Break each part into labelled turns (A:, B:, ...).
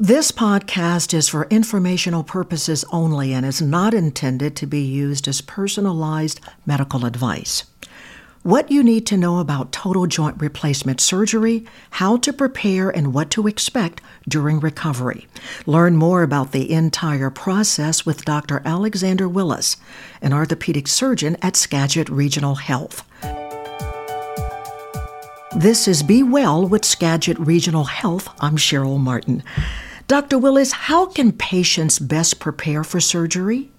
A: This podcast is for informational purposes only and is not intended to be used as personalized medical advice. What you need to know about total joint replacement surgery, how to prepare, and what to expect during recovery. Learn more about the entire process with Dr. Alexander Willis, an orthopedic surgeon at Skagit Regional Health. This is Be Well with Skagit Regional Health. I'm Cheryl Martin. Dr. Willis, how can patients best prepare for surgery?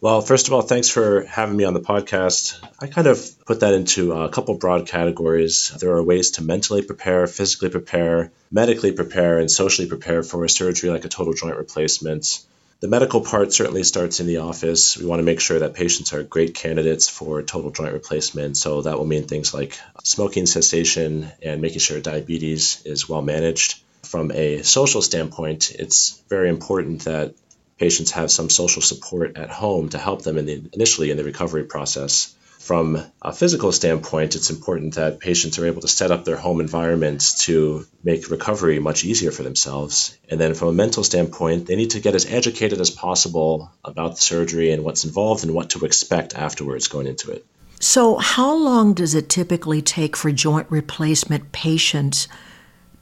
B: Well, first of all, thanks for having me on the podcast. I kind of put that into a couple broad categories. There are ways to mentally prepare, physically prepare, medically prepare, and socially prepare for a surgery like a total joint replacement. The medical part certainly starts in the office. We want to make sure that patients are great candidates for total joint replacement. So that will mean things like smoking cessation and making sure diabetes is well managed from a social standpoint, it's very important that patients have some social support at home to help them in the, initially in the recovery process. From a physical standpoint, it's important that patients are able to set up their home environments to make recovery much easier for themselves. And then from a mental standpoint, they need to get as educated as possible about the surgery and what's involved and what to expect afterwards going into it.
A: So, how long does it typically take for joint replacement patients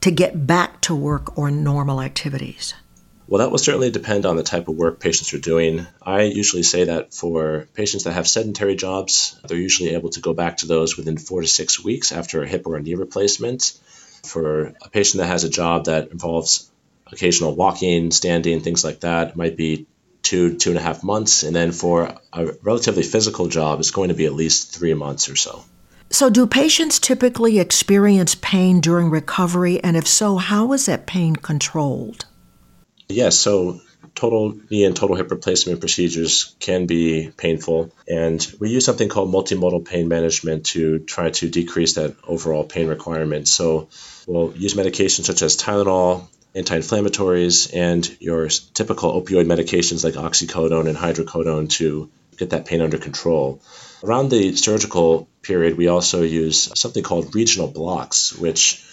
A: to get back to work or normal activities?
B: Well, that will certainly depend on the type of work patients are doing. I usually say that for patients that have sedentary jobs, they're usually able to go back to those within four to six weeks after a hip or a knee replacement. For a patient that has a job that involves occasional walking, standing, things like that, it might be two, two and a half months. And then for a relatively physical job, it's going to be at least three months or so.
A: So, do patients typically experience pain during recovery? And if so, how is that pain controlled?
B: Yes, so total knee and total hip replacement procedures can be painful. And we use something called multimodal pain management to try to decrease that overall pain requirement. So, we'll use medications such as Tylenol, anti inflammatories, and your typical opioid medications like oxycodone and hydrocodone to get that pain under control. Around the surgical period, we also use something called regional blocks, which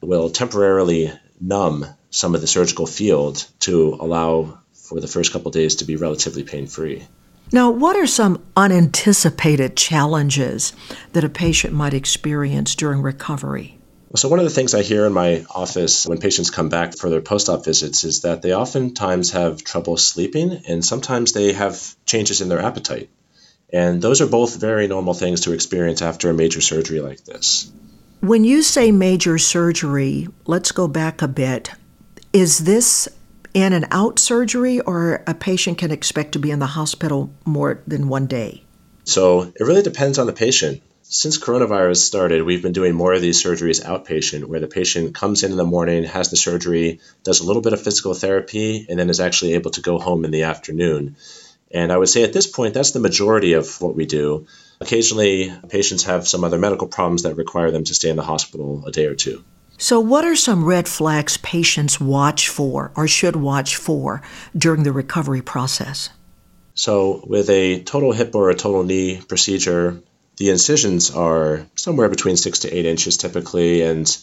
B: will temporarily numb some of the surgical field to allow for the first couple days to be relatively pain free.
A: Now, what are some unanticipated challenges that a patient might experience during recovery?
B: So, one of the things I hear in my office when patients come back for their post op visits is that they oftentimes have trouble sleeping and sometimes they have changes in their appetite. And those are both very normal things to experience after a major surgery like this.
A: When you say major surgery, let's go back a bit. Is this in and out surgery, or a patient can expect to be in the hospital more than one day?
B: So it really depends on the patient. Since coronavirus started, we've been doing more of these surgeries outpatient, where the patient comes in in the morning, has the surgery, does a little bit of physical therapy, and then is actually able to go home in the afternoon. And I would say at this point, that's the majority of what we do. Occasionally, patients have some other medical problems that require them to stay in the hospital a day or two.
A: So, what are some red flags patients watch for or should watch for during the recovery process?
B: So, with a total hip or a total knee procedure, the incisions are somewhere between six to eight inches typically, and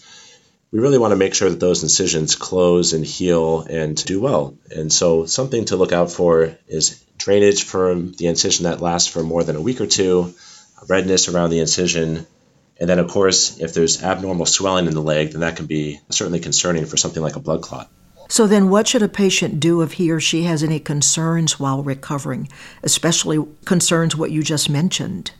B: we really want to make sure that those incisions close and heal and do well. And so, something to look out for is drainage from the incision that lasts for more than a week or two, redness around the incision, and then, of course, if there's abnormal swelling in the leg, then that can be certainly concerning for something like a blood clot.
A: So, then what should a patient do if he or she has any concerns while recovering, especially concerns what you just mentioned?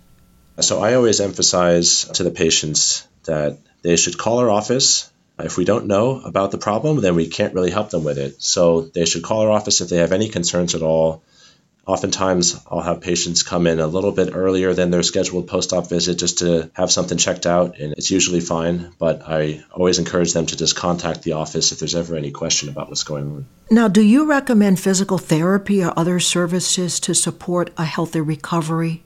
B: So, I always emphasize to the patients that they should call our office. If we don't know about the problem, then we can't really help them with it. So, they should call our office if they have any concerns at all Oftentimes, I'll have patients come in a little bit earlier than their scheduled post op visit just to have something checked out, and it's usually fine. But I always encourage them to just contact the office if there's ever any question about what's going on.
A: Now, do you recommend physical therapy or other services to support a healthy recovery?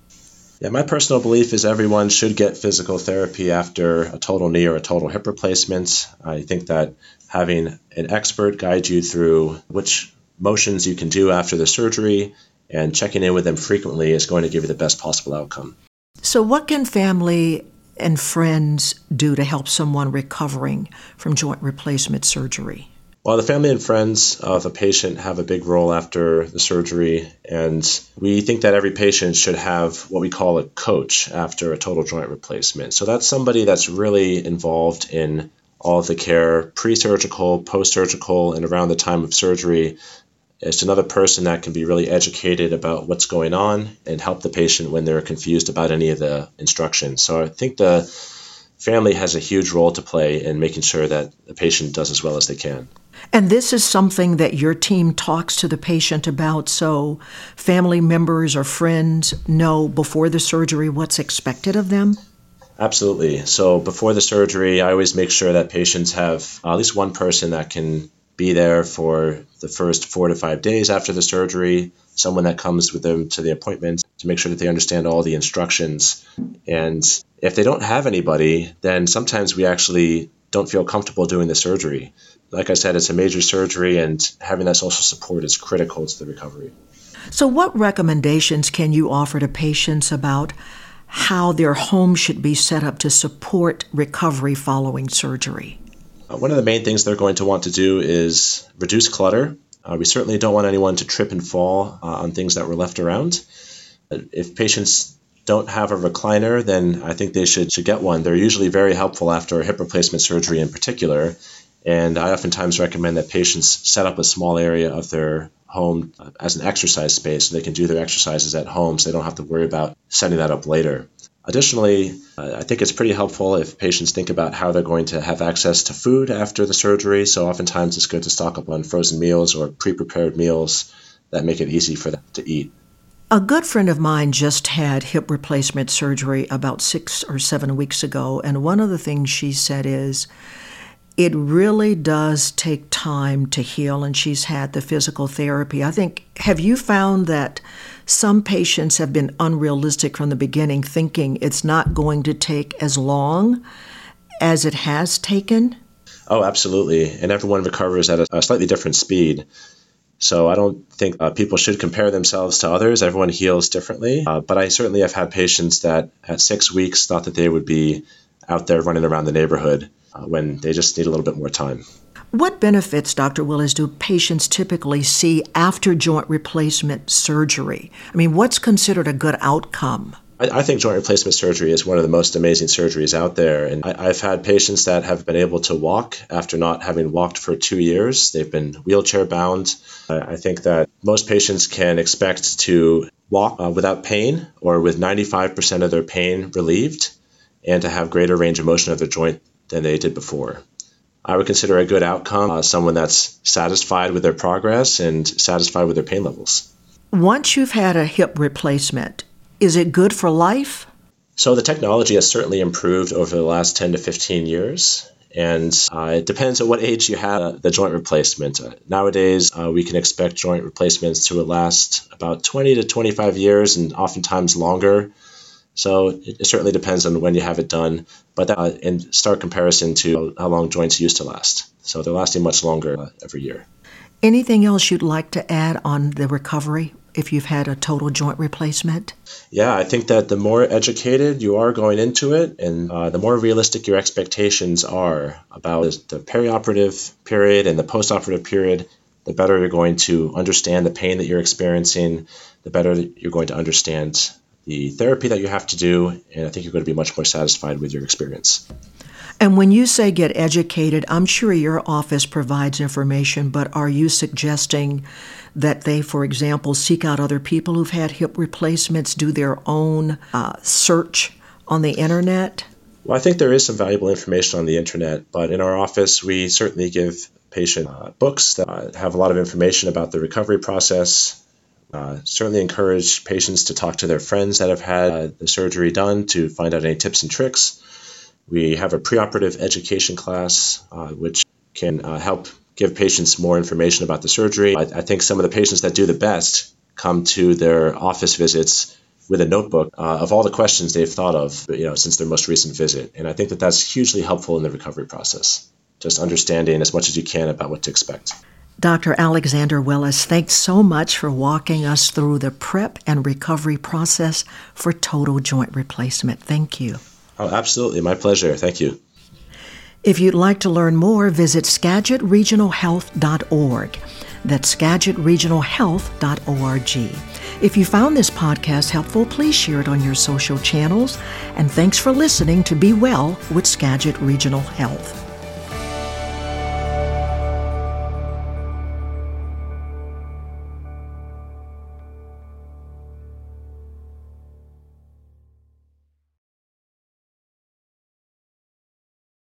B: Yeah, my personal belief is everyone should get physical therapy after a total knee or a total hip replacement. I think that having an expert guide you through which motions you can do after the surgery and checking in with them frequently is going to give you the best possible outcome.
A: So, what can family and friends do to help someone recovering from joint replacement surgery?
B: Well, the family and friends of a patient have a big role after the surgery, and we think that every patient should have what we call a coach after a total joint replacement. So that's somebody that's really involved in all of the care pre surgical, post surgical, and around the time of surgery. It's another person that can be really educated about what's going on and help the patient when they're confused about any of the instructions. So I think the family has a huge role to play in making sure that the patient does as well as they can.
A: And this is something that your team talks to the patient about so family members or friends know before the surgery what's expected of them?
B: Absolutely. So before the surgery, I always make sure that patients have at least one person that can be there for the first four to five days after the surgery, someone that comes with them to the appointment to make sure that they understand all the instructions. And if they don't have anybody, then sometimes we actually don't feel comfortable doing the surgery. Like I said, it's a major surgery, and having that social support is critical to the recovery.
A: So, what recommendations can you offer to patients about how their home should be set up to support recovery following surgery?
B: Uh, one of the main things they're going to want to do is reduce clutter. Uh, we certainly don't want anyone to trip and fall uh, on things that were left around. Uh, if patients don't have a recliner, then I think they should, should get one. They're usually very helpful after hip replacement surgery in particular. And I oftentimes recommend that patients set up a small area of their home as an exercise space so they can do their exercises at home so they don't have to worry about setting that up later. Additionally, uh, I think it's pretty helpful if patients think about how they're going to have access to food after the surgery. So, oftentimes, it's good to stock up on frozen meals or pre prepared meals that make it easy for them to eat.
A: A good friend of mine just had hip replacement surgery about six or seven weeks ago, and one of the things she said is, it really does take time to heal, and she's had the physical therapy. I think, have you found that some patients have been unrealistic from the beginning, thinking it's not going to take as long as it has taken?
B: Oh, absolutely. And everyone recovers at a, slightly different speed. So I don't think uh, people should compare themselves to others. Everyone heals differently. Uh, but I certainly have had patients that at six weeks thought that they would be out there running around the neighborhood uh, when they just need a little bit more time.
A: What benefits, Dr. Willis, do patients typically see after joint replacement surgery? I mean, what's considered a good outcome?
B: I, think joint replacement surgery is one of the most amazing surgeries out there. And I, have had patients that have been able to walk after not having walked for two years. They've been wheelchair bound. I think that most patients can expect to walk uh, without pain or with 95% of their pain relieved and to have greater range of motion of their joint than they did before. I would consider a good outcome uh, someone that's satisfied with their progress and satisfied with their pain levels.
A: Once you've had a hip replacement, is it good for life?
B: So the technology has certainly improved over the last 10 to 15 years. And uh, it depends on what age you have uh, the joint replacement. Uh, nowadays, uh, we can expect joint replacements to last about 20 to 25 years and oftentimes longer. So it, certainly depends on when you have it done, but that, uh, in stark comparison to how long joints used to last. So they're lasting much longer uh, every year.
A: Anything else you'd like to add on the recovery if you've had a total joint replacement?
B: Yeah, I think that the more educated you are going into it and uh, the more realistic your expectations are about the perioperative period and the postoperative period, the better you're going to understand the pain that you're experiencing, the better you're going to understand the therapy that you have to do, and I think you're going to be much more satisfied with your experience.
A: And when you say get educated, I'm sure your office provides information, but are you suggesting that they, for example, seek out other people who've had hip replacements, do their own uh, search on the internet?
B: Well, I think there is some valuable information on the internet, but in our office, we certainly give patient uh, books that uh, have a lot of information about the recovery process, uh, certainly encourage patients to talk to their friends that have had uh, the surgery done to find out any tips and tricks. We have a preoperative education class, uh, which can uh, help give patients more information about the surgery. I, I, think some of the patients that do the best come to their office visits with a notebook uh, of all the questions they've thought of, you know, since their most recent visit, and I think that that's hugely helpful in the recovery process. Just understanding as much as you can about what to expect.
A: Dr. Alexander Willis, thanks so much for walking us through the prep and recovery process for total joint replacement. Thank you.
B: Oh, absolutely. My pleasure. Thank you.
A: If you'd like to learn more, visit SkagitRegionalHealth.org. That's SkagitRegionalHealth.org. If you found this podcast helpful, please share it on your social channels. And thanks for listening to Be Well with Skagit Regional Health.